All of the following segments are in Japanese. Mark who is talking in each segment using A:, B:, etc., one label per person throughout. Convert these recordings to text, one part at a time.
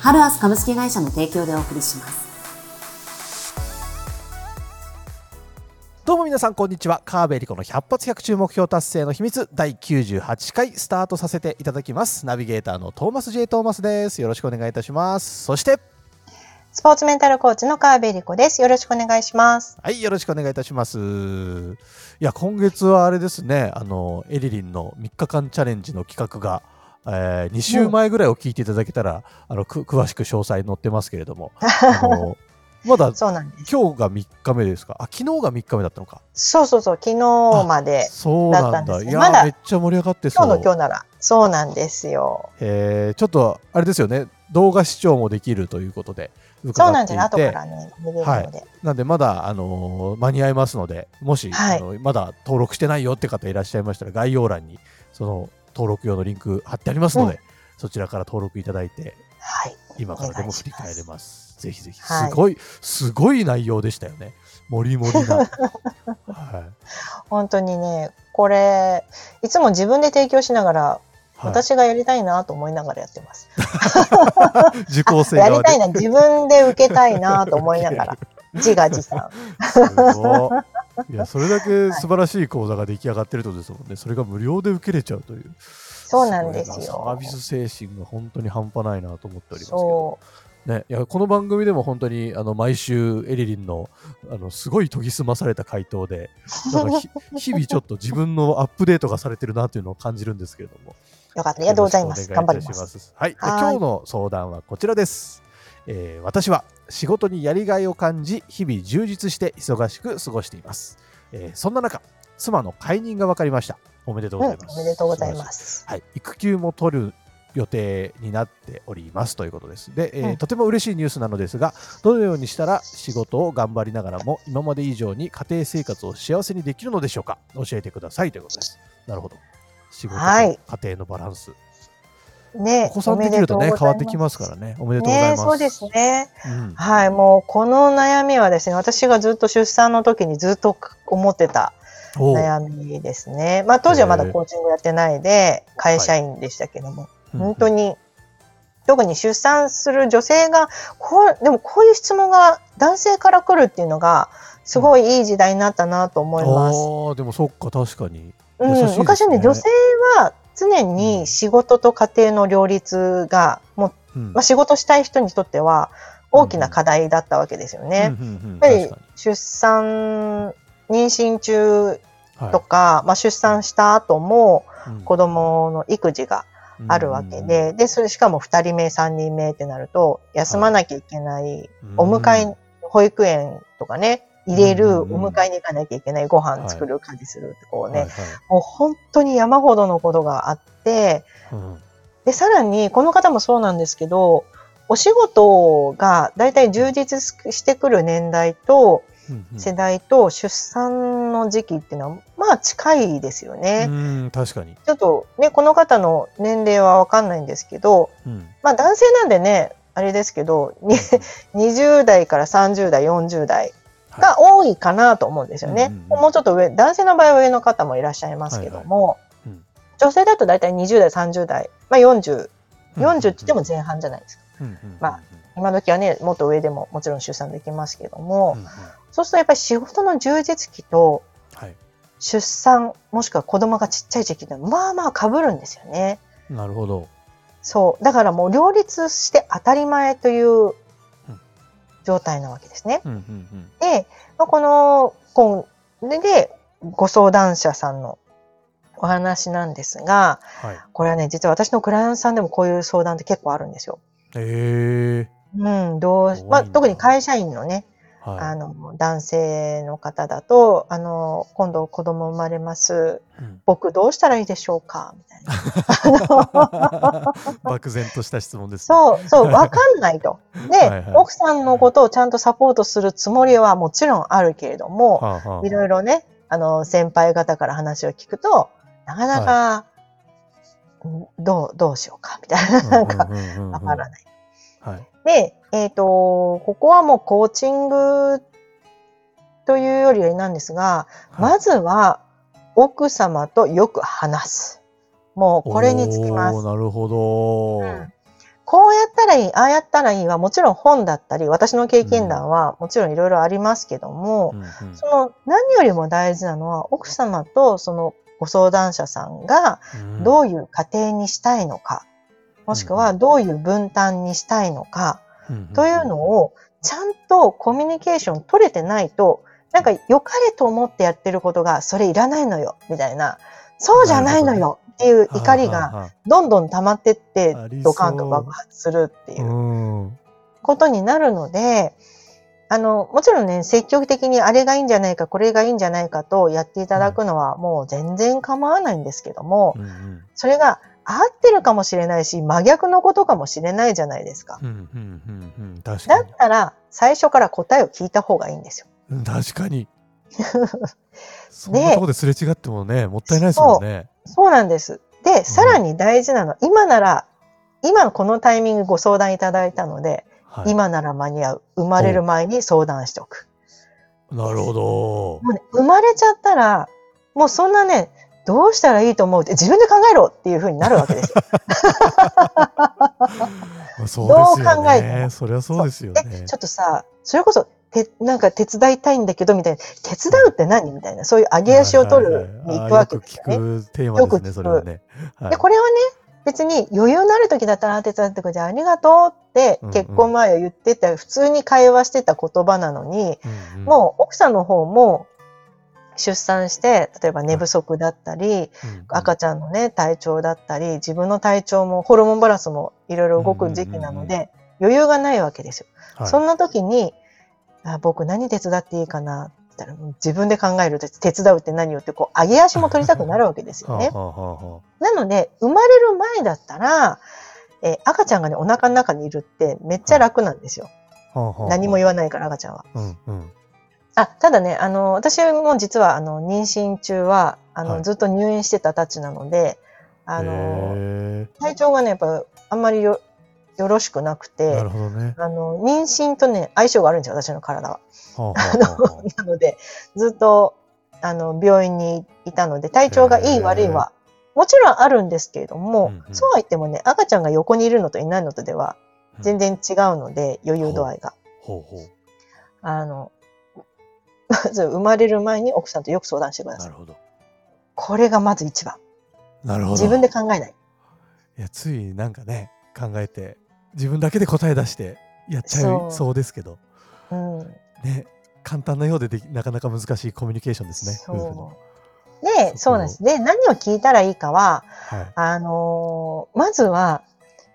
A: ハルアス株式会社の提供でお送りします。
B: どうも皆さんこんにちは。川辺理子の100発100中目標達成の秘密第98回スタートさせていただきます。ナビゲーターのトーマス J トーマスです。よろしくお願いいたします。そして
C: スポーツメンタルコーチの川辺理子です。よろしくお願いします。
B: はいよろしくお願いいたします。いや今月はあれですね。あのエリリンの3日間チャレンジの企画がえー、2週前ぐらいを聞いていただけたら、あの詳しく詳細載ってますけれども、あのまだそうなんです。今日が3日目ですか？あ昨日が3日目だったのか。
C: そうそうそう昨日まで
B: そうなんだ。いや、ま、めっちゃ盛り上がって
C: そう。今日の今日ならそうなんですよ。
B: えー、ちょっとあれですよね。動画視聴もできるということで
C: そうなんですね後からね見れるので、はい、
B: なんでまだ、あのー、間に合いますのでもし、はい、あのまだ登録してないよって方いらっしゃいましたら概要欄にその登録用のリンク貼ってありますので、うん、そちらから登録いただいて、はい、今からでも振り返れます。ぜひぜひ、すごい、はい、すごい内容でしたよね。もりもりな。はい、
C: 本当にね、これ、いつも自分で提供しながら、私がやりたいなと思いながらやってます。
B: 受講生
C: やりたいな、自分で受けたいなと思いながら、自画自賛。
B: いやそれだけ素晴らしい講座が出来上がってるとですもんね、それが無料で受けれちゃうという。
C: そうなんですよ。
B: サービス精神が本当に半端ないなと思っておりますけど。ね、いやこの番組でも本当にあの毎週エリリンのあのすごい研ぎ澄まされた回答でなんか 日々ちょっと自分のアップデートがされてるなというのを感じるんですけれども。
C: よかった。ありがとうございます。頑張ります。
B: はい。今日の相談はこちらです、えー、私は仕事にやりがいを感じ日々充実して忙しく過ごしています、えー、そんな中妻の解任が分かりました。おめでとうございます、
C: うん、おめでとうございます。
B: はい。育休も取る予定になっておりますということです。で、えー、とても嬉しいニュースなのですが、どのようにしたら仕事を頑張りながらも今まで以上に家庭生活を幸せにできるのでしょうか？教えてくださいということです。なるほど。仕事と家庭のバランス。ね、お子さんできるとね変わってきますからね。おめでとうございます。
C: ね、そうですね、うん、はい、もうこの悩みはですね、私がずっと出産の時にずっと思ってた悩みですね。まあ当時はまだコーチングやってないで会社員でしたけども、本当に、特に出産する女性がこうでもこういう質問が男性から来るっていうのがすごいいい時代になったなと思います。
B: あでもそっか確かに、
C: うん、昔ね女性は常に仕事と家庭の両立がもう、うん、まあ、仕事したい人にとっては大きな課題だったわけですよね。やっぱり出産妊娠中とか、はい、まあ、出産した後も子供の育児があるわけで、で、それしかも2人目、3人目ってなると、休まなきゃいけない、お迎え、保育園とかね、入れる、お迎えに行かなきゃいけない、ご飯作る、家事するってこうね、もう本当に山ほどのことがあって、で、さらに、この方もそうなんですけど、お仕事が大体充実してくる年代と、世代と出産の時期っていうのはまあ近いですよね。
B: うん確かに。
C: ちょっとねこの方の年齢は分かんないんですけど、うん、まあ男性なんでねあれですけど、うん、20代から30代40代が多いかなと思うんですよね。はいもうちょっと上男性の場合は上の方もいらっしゃいますけども、はいはいうん、女性だと大体20代30代、まあ、4040 40って言っても前半じゃないですか。まあ今時はねもっと上でももちろん出産できますけども、うんうん、そうするとやっぱり仕事の充実期と出産、もしくは子供がちっちゃい時期でまあまあかぶるんですよね。
B: なるほど。
C: そう。だからもう両立して当たり前という状態なわけですね。うんうんうん、で、まあ、この今でご相談者さんのお話なんですが、はい、これはね、実は私のクライアントさんでもこういう相談って結構あるんですよ。
B: へえ。
C: うん、どう、まあ、特に会社員のね、はい、あの、男性の方だと、あの、今度子供生まれます。うん、僕どうしたらいいでしょうか？みたい
B: な。漠然とした質問です、
C: ね、そう、そう、わかんないと。ではい、奥さんのことをちゃんとサポートするつもりはもちろんあるけれども、はあはあ、いろいろね、あの、先輩方から話を聞くと、なかなか、はい、どう、どうしようか、みたいな、なんか、わからない。はい、で、えっ、ー、と、ここはもうコーチングというよりなんですが、はい、まずは奥様とよく話す。もうこれにつきます。
B: なるほど、う
C: ん、こうやったらいい、ああやったらいいはもちろん本だったり、私の経験談はもちろんいろいろありますけども、うんうん、その何よりも大事なのは奥様とそのご相談者さんがどういう家庭にしたいのか、もしくはどういう分担にしたいのか、というのをちゃんとコミュニケーション取れてないと、なんか良かれと思ってやってることがそれいらないのよ、みたいな。そうじゃないのよっていう怒りがどんどん溜まってって、ドカンと爆発するっていうことになるので、あの、もちろんね、積極的にあれがいいんじゃないか、これがいいんじゃないかとやっていただくのはもう全然構わないんですけども、それが合ってるかもしれないし、真逆のことかもしれないじゃないですか。うんうんうんうん、確かにだったら、最初から答えを聞いた方がいいんですよ。
B: 確かに。そんなとこですれ違ってもね、もったいないですもんね。
C: そうなんです。で、さらに大事なの、うん、今なら、今このタイミングご相談いただいたので、はい、今なら間に合う。生まれる前に相談しておく。
B: なるほど。も
C: うね、生まれちゃったら、もうそんなね、どうしたらいいと思うって自分で考えろっていうふうになるわけです。よ。
B: そうどう考えても。それはそうですよね。
C: ちょっとさ、それこそ、てなんか手伝いたいんだけどみたいな、手伝うって何？みたいな、そういう上げ足を取るに行くわけですよね。よく聞くテーマですね、それはい、で、これはね、別に余裕のある時だったら手伝ってくれてありがとうって結婚前は言ってた、普通に会話してた言葉なのに、うんうん、もう奥さんの方も出産して、例えば寝不足だったり、赤ちゃんのね、体調だったり、自分の体調も、ホルモンバランスもいろいろ動く時期なので、余裕がないわけですよ。はい、そんな時に、あ僕何手伝っていいかなって言ったら、自分で考えると手伝うって何よって、こう、上げ足も取りたくなるわけですよね。なので、生まれる前だったら、えー、赤ちゃんがね、お腹の中にいるってめっちゃ楽なんですよ。何も言わないから赤ちゃんは。うんうんあ、ただね、あの、私も実は、あの、妊娠中は、あの、はい、ずっと入院してたたちなので、あの、体調がね、やっぱ、あんまりよ、よろしくなくて、なるほどね。あの、妊娠とね、相性があるんですよ、私の体は。はあはあ、なので、ずっと、あの、病院にいたので、体調がいい悪いは、もちろんあるんですけれども、うんうん、そうは言ってもね、赤ちゃんが横にいるのといないのとでは、全然違うので、余裕度合いが。ほうほう。あの、まず生まれる前に奥さんとよく相談してください。なるほど。これがまず一番。なるほど。自分で考えない。
B: いや、ついなんかね、考えて、自分だけで答え出してやっちゃいそうですけど、ううん、ね、簡単なようででなかなか難しいコミュニケーションですね、そ
C: うで、そうなんです。で、何を聞いたらいいかは、はい、あのー、まずは、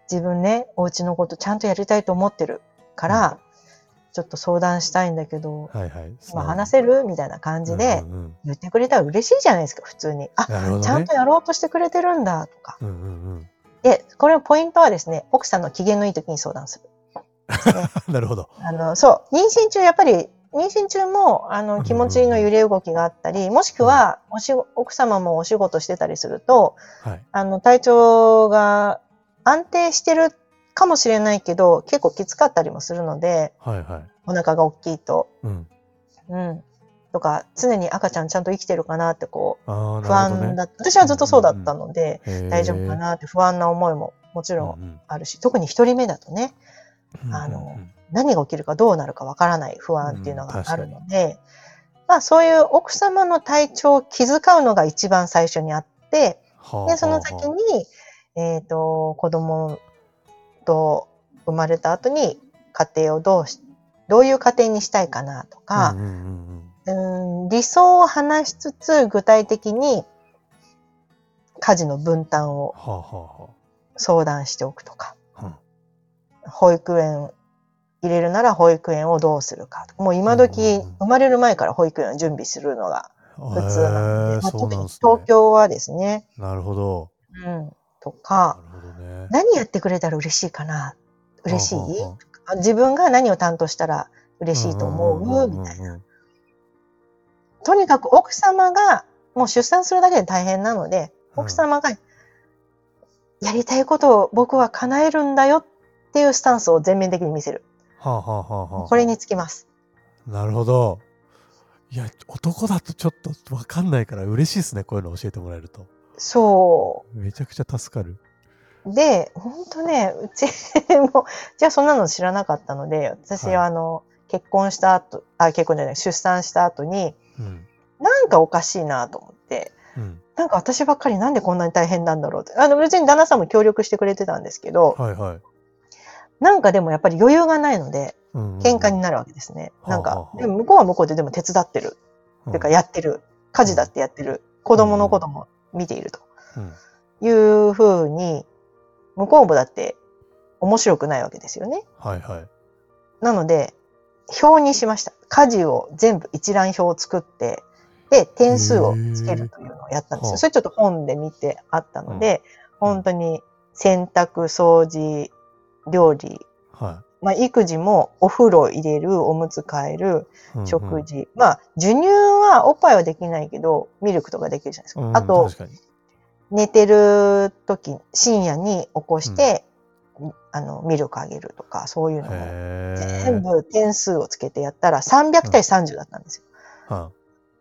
C: 自分ね、お家のことちゃんとやりたいと思ってるから、ちょっと相談したいんだけど、はいはい、今話せる？みたいな感じで言ってくれたら嬉しいじゃないですか、普通に。あ、ね、ちゃんとやろうとしてくれてるんだとか。うんうんうん、で、これのポイントはですね、奥さんの機嫌のいい時に相談する。
B: ね、なるほど。
C: あの、そう、妊娠中やっぱり妊娠中もあの気持ちの揺れ動きがあったり、もしくはおし奥様もお仕事してたりすると、はい、あの体調が安定してるかもしれないけど、結構きつかったりもするので、はいはい、お腹が大きいと。うん。うん。とか、常に赤ちゃんちゃんと生きてるかなってこう、不安だ、ね、私はずっとそうだったので、うん。うん、大丈夫かなって不安な思いももちろんあるし、うんうん、特に一人目だとね、あの、うんうん、何が起きるかどうなるかわからない不安っていうのがあるので、うん、まあそういう奥様の体調を気遣うのが一番最初にあって、で、その先に、えっ、ー、と、子供と生まれた後に家庭をどうし、どういう家庭にしたいかなとか、うん理想を話しつつ具体的に家事の分担を相談しておくとか、保育園入れるなら保育園をどうするか。もう今時、生まれる前から保育園を準備するのが普通なんで、東京はですね。
B: なるほど。
C: うん。とか、ね、何やってくれたら嬉しいかな嬉しい？自分が何を担当したら嬉しいと思う？みたいな。とにかく奥様がもう出産するだけで大変なので、奥様がやりたいことを僕は叶えるんだよっていうスタンスを全面的に見せる。
B: はあはあはあ、
C: これにつきます。
B: なるほど。いや、男だとちょっとわかんないから嬉しいですね。こういうの教えてもらえると。
C: そ
B: う。めちゃくちゃ助かる。
C: で、本当ね、うちも、じゃあそんなの知らなかったので、私はあの、はい、結婚した後、あ、結婚じゃない、出産した後に、うん、なんかおかしいなと思って、うん、なんか私ばっかりなんでこんなに大変なんだろうって。あの、別に旦那さんも協力してくれてたんですけど、はいはい。なんかでもやっぱり余裕がないので、喧嘩になるわけですね。うんうん、なんか、でも向こうは向こうででも手伝ってる。うん、ていうかやってる。家事だってやってる。子供のことも見ていると。いうふうに、向こうもだって面白くないわけですよね。
B: はいはい。
C: なので、表にしました。家事を全部一覧表を作って、で、点数をつけるというのをやったんですよ。それちょっと本で見てあったので、うん、本当に洗濯、掃除、料理、はい、まあ、育児もお風呂入れる、おむつ替える、食事。うんうん、まあ、授乳はおっぱいはできないけど、ミルクとかできるじゃないですか。うん、あと、寝てる時、深夜に起こして、うん、あの、ミルクあげるとか、そういうのも、全部点数をつけてやったら300対30だったんですよ。うん、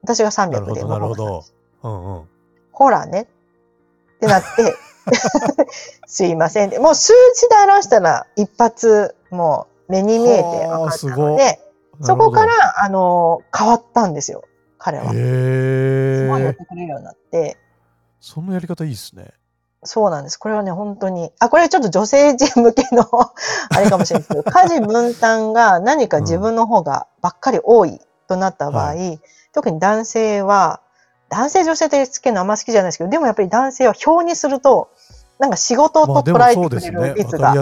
C: 私が300で。
B: なるほど。うんうん、
C: ほらね。ってなって、すいません。もう数字で表したら一発、もう目に見えて分かったので、そこから、あの、変わったんですよ。彼は。すごいやってくれるようになって。
B: そのやり方いいですね。
C: そうなんです。これはね、本当に。あ、これちょっと女性陣向けの あれかもしれないですけど、家事分担が何か自分の方がばっかり多いとなった場合、うんはい、特に男性は、男性女性ってつけるのあんま好きじゃないですけど、でもやっぱり男性は表にすると、なんか仕事と捉えてくれる率が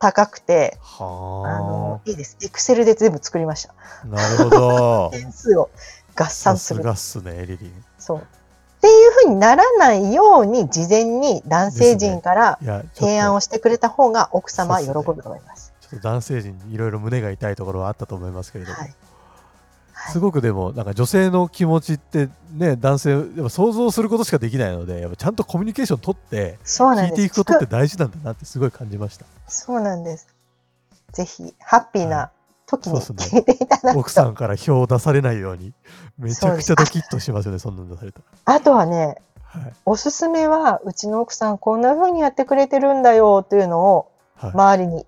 C: 高くて、あのいいです。エクセルで全部作りました。
B: なるほど。
C: 点数を合算する。
B: さすね、リリン。
C: そう。っていうふうにならないように事前に男性陣から提案をしてくれた方が奥様は喜ぶと思います。
B: ちょっと男性陣いろいろ胸が痛いところはあったと思いますけれども。はい。すごくでもなんか女性の気持ちってね男性やっぱ想像することしかできないのでやっぱちゃんとコミュニケーション取って聞いていくことって大事なんだなってすごい感じました。
C: そうなんです。ぜひハッピーな時に聞いていただくと、ね、
B: 奥さんから票を出されないようにめちゃくちゃドキッとしますよねそんなの出された
C: ら。あとはね、はい、おすすめはうちの奥さんこんな風にやってくれてるんだよというのを周りに、はい、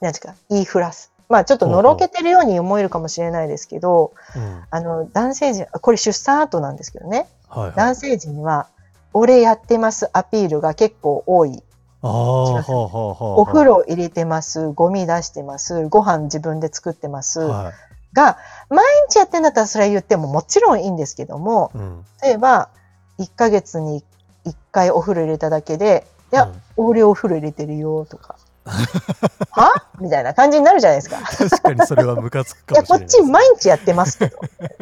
C: 何ですか言いふらす。まあちょっとのろけてるように思えるかもしれないですけど、うん、あの男性陣これ出産後なんですけどね、はいはい、男性陣は俺やってますアピールが結構多いお風呂入れてます、ゴミ出してます、ご飯自分で作ってます、はい、が、毎日やってんだったらそれは言ってももちろんいいんですけども、うん、例えば、1ヶ月に1回お風呂入れただけで、いや、うん、俺お風呂入れてるよとか、は？みたいな感じになるじゃないですか。
B: 確かにそれはムカつくかもしれない。いや、こ
C: っち毎日やってますけど。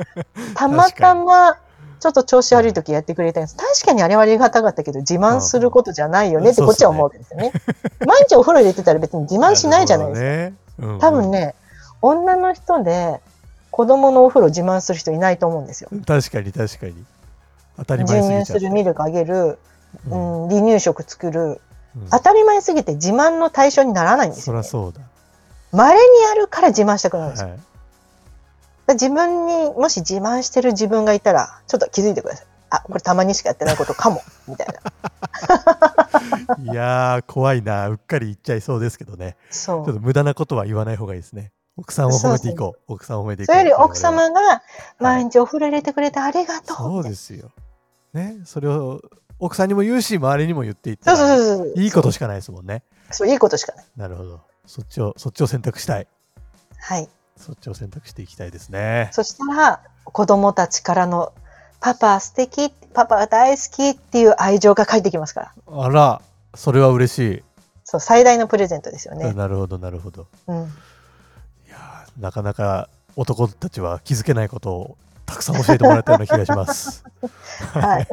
C: たまたま、ちょっと調子悪い時やってくれたんです。確かにあれはありがたかったけど、自慢することじゃないよねってこっちは思うわけですよね。毎日お風呂入れてたら別に自慢しないじゃないですか。ねうん、多分ね、女の人で子供のお風呂自慢する人いないと思うんですよ。
B: 確かに確かに。
C: 当たり前授乳するミルクあげる、うん、離乳食作る、うん、当たり前すぎて自慢の対象にならないんですよ、
B: ね。そりゃそうだ。
C: 稀にやるから自慢したくなるんですよ。はい自分にもし自慢してる自分がいたら、ちょっと気づいてください。あ、これたまにしかやってないことかも、みたい
B: な。いやー、怖いな。うっかり言っちゃいそうですけどね。そう。ちょっと無駄なことは言わない方がいいですね。奥さんを褒めていこう。奥さんを褒めていこ
C: う。それより奥様が毎日お風呂入れてくれてありがとう、
B: そうですよ。ね。それを奥さんにも言うし、周りにも言っていって。そうそうそうそう。いいことしかないですもんね。
C: そう、いいことしかない。
B: なるほど。そっちを、そっちを選択したい。
C: はい。
B: そっちを選択していきたいですね。
C: そしたら子供たちからのパパ素敵パパ大好きっていう愛情が返ってきますから。
B: あら、それは嬉しい。
C: そう、最大のプレゼントですよね。
B: なるほど、なるほど。
C: うん。
B: いやーなかなか男たちは気づけないことをたくさん教えてもらったような気がします。
C: は い。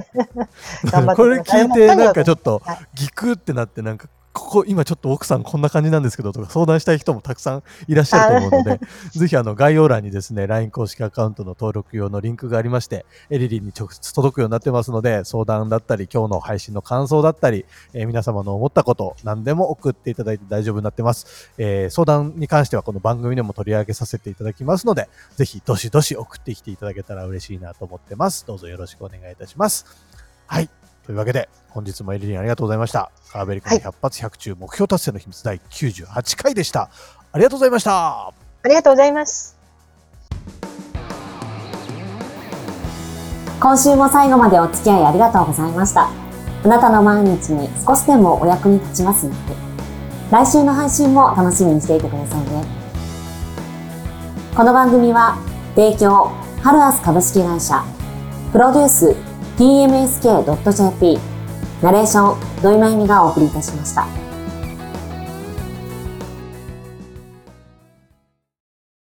B: これ聞いてなんかちょっと
C: はい
B: ギクってなってなんかここ今ちょっと奥さんこんな感じなんですけどとか相談したい人もたくさんいらっしゃると思うので ぜひあの概要欄にですね LINE 公式アカウントの登録用のリンクがありましてエリリンに直接届くようになってますので相談だったり今日の配信の感想だったり、えー皆様の思ったこと何でも送っていただいて大丈夫になってます、えー相談に関してはこの番組でも取り上げさせていただきますのでぜひどしどし送ってきていただけたら嬉しいなと思ってます。どうぞよろしくお願いいたします。はいというわけで、本日もエリリンありがとうございました。カーベリコの100発100中目標達成の秘密第98回でした。ありがとうございました。
C: ありがとうございます。
A: 今週も最後までお付き合いありがとうございました。あなたの毎日に少しでもお役に立ちますように。来週の配信も楽しみにしていてくださいね。この番組は、提供、ハルアス株式会社、プロデュース、tmsk.jp、ナレーション、土井真由美がお送りいたしました。